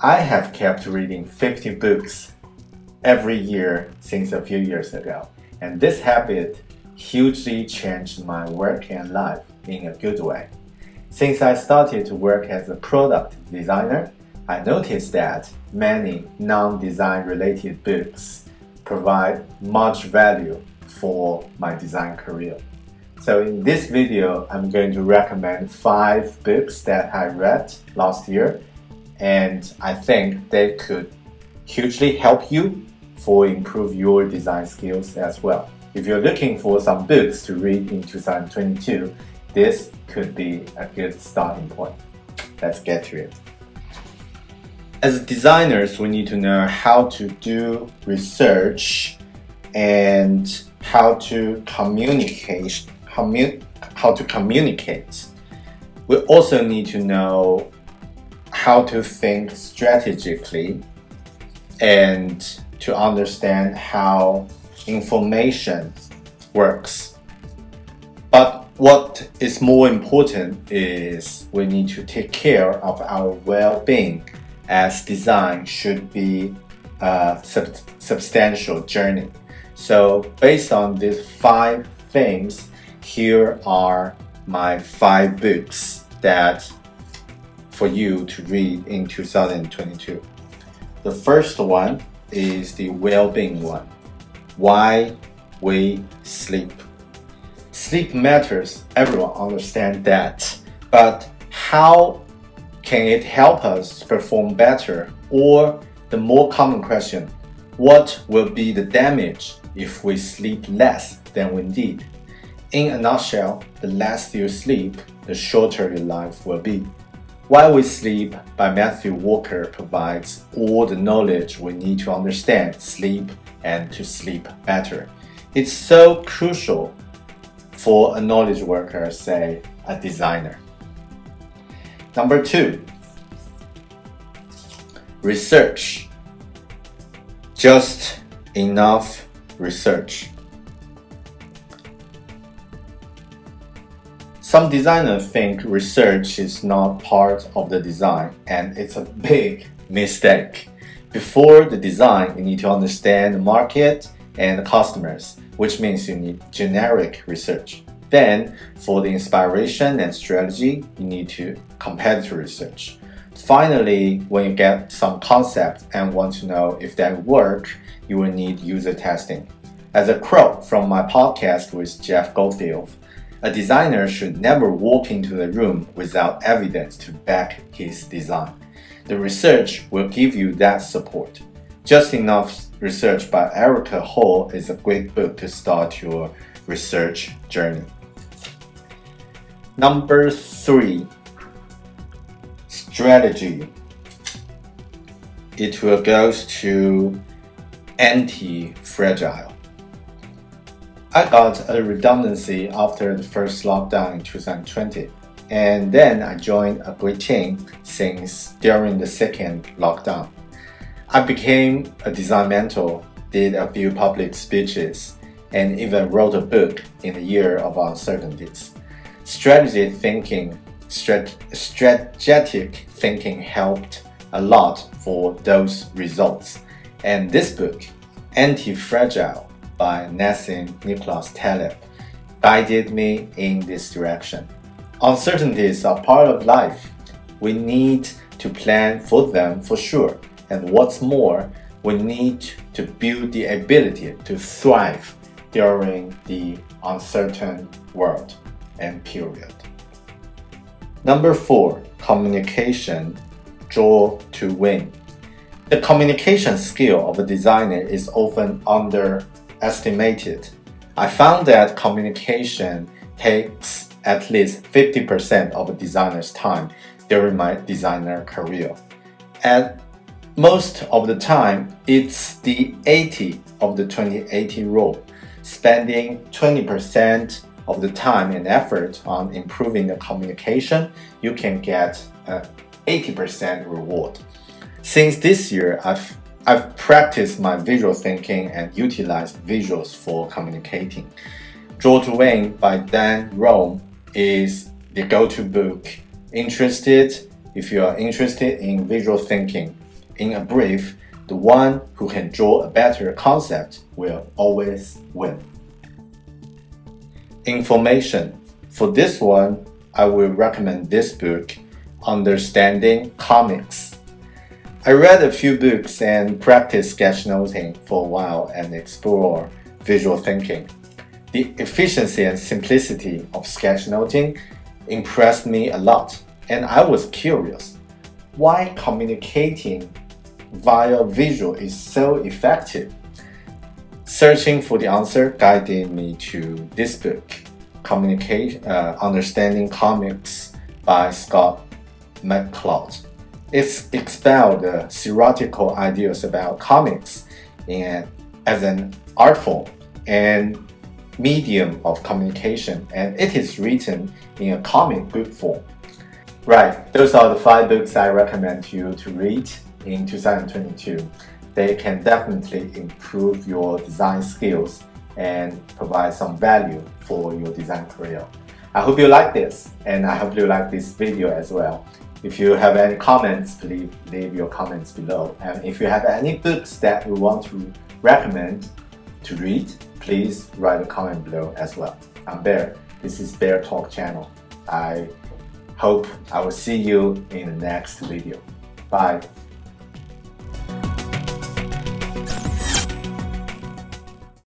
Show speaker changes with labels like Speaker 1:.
Speaker 1: I have kept reading 50 books every year since a few years ago, and this habit hugely changed my work and life in a good way. Since I started to work as a product designer, I noticed that many non design related books provide much value for my design career. So in this video, I'm going to recommend five books that I read last year and I think they could hugely help you for improve your design skills as well. If you're looking for some books to read in 2022, this could be a good starting point. Let's get to it. As designers, we need to know how to do research and how to communicate commun- how to communicate. We also need to know how to think strategically and to understand how information works. But what is more important is we need to take care of our well being, as design should be a sub- substantial journey. So, based on these five things, here are my five books that for you to read in 2022. The first one is the well-being one. Why we sleep. Sleep matters, everyone understands that. But how can it help us perform better? Or the more common question, what will be the damage if we sleep less than we need? In a nutshell, the less you sleep, the shorter your life will be. Why We Sleep by Matthew Walker provides all the knowledge we need to understand sleep and to sleep better. It's so crucial for a knowledge worker, say a designer. Number two, research. Just enough research. Some designers think research is not part of the design, and it's a big mistake. Before the design, you need to understand the market and the customers, which means you need generic research. Then, for the inspiration and strategy, you need to competitor research. Finally, when you get some concept and want to know if that work, you will need user testing. As a quote from my podcast with Jeff Goldfield, a designer should never walk into the room without evidence to back his design. The research will give you that support. Just Enough Research by Erika Hall is a great book to start your research journey. Number three, strategy. It will go to anti-fragile. I got a redundancy after the first lockdown in 2020, and then I joined a great team since during the second lockdown. I became a design mentor, did a few public speeches, and even wrote a book in the year of uncertainties. Strategy thinking, strat strategic thinking helped a lot for those results. And this book, Anti Fragile, by Nassim Nicholas Taleb guided me in this direction. Uncertainties are part of life. We need to plan for them for sure. And what's more, we need to build the ability to thrive during the uncertain world and period. Number four, communication, draw to win. The communication skill of a designer is often under estimated. I found that communication takes at least 50% of a designer's time during my designer career. And most of the time, it's the 80 of the 2080 rule, spending 20% of the time and effort on improving the communication, you can get an 80% reward. Since this year, I've I've practiced my visual thinking and utilized visuals for communicating. Draw to Win by Dan Roam is the go-to book. Interested? If you are interested in visual thinking, in a brief, the one who can draw a better concept will always win. Information. For this one, I will recommend this book, Understanding Comics. I read a few books and practiced sketchnoting for a while and explore visual thinking. The efficiency and simplicity of sketchnoting impressed me a lot, and I was curious why communicating via visual is so effective. Searching for the answer guided me to this book, Communicate, uh, Understanding Comics by Scott McCloud. It's expelled the theoretical ideas about comics and as an art form and medium of communication, and it is written in a comic book form. Right, those are the five books I recommend you to read in 2022. They can definitely improve your design skills and provide some value for your design career. I hope you like this and I hope you like this video as well. If you have any comments, please leave your comments below. And if you have any books that you want to recommend to read, please write a comment below as well. I'm Bear. This is Bear Talk channel. I hope I will see you in the next video. Bye.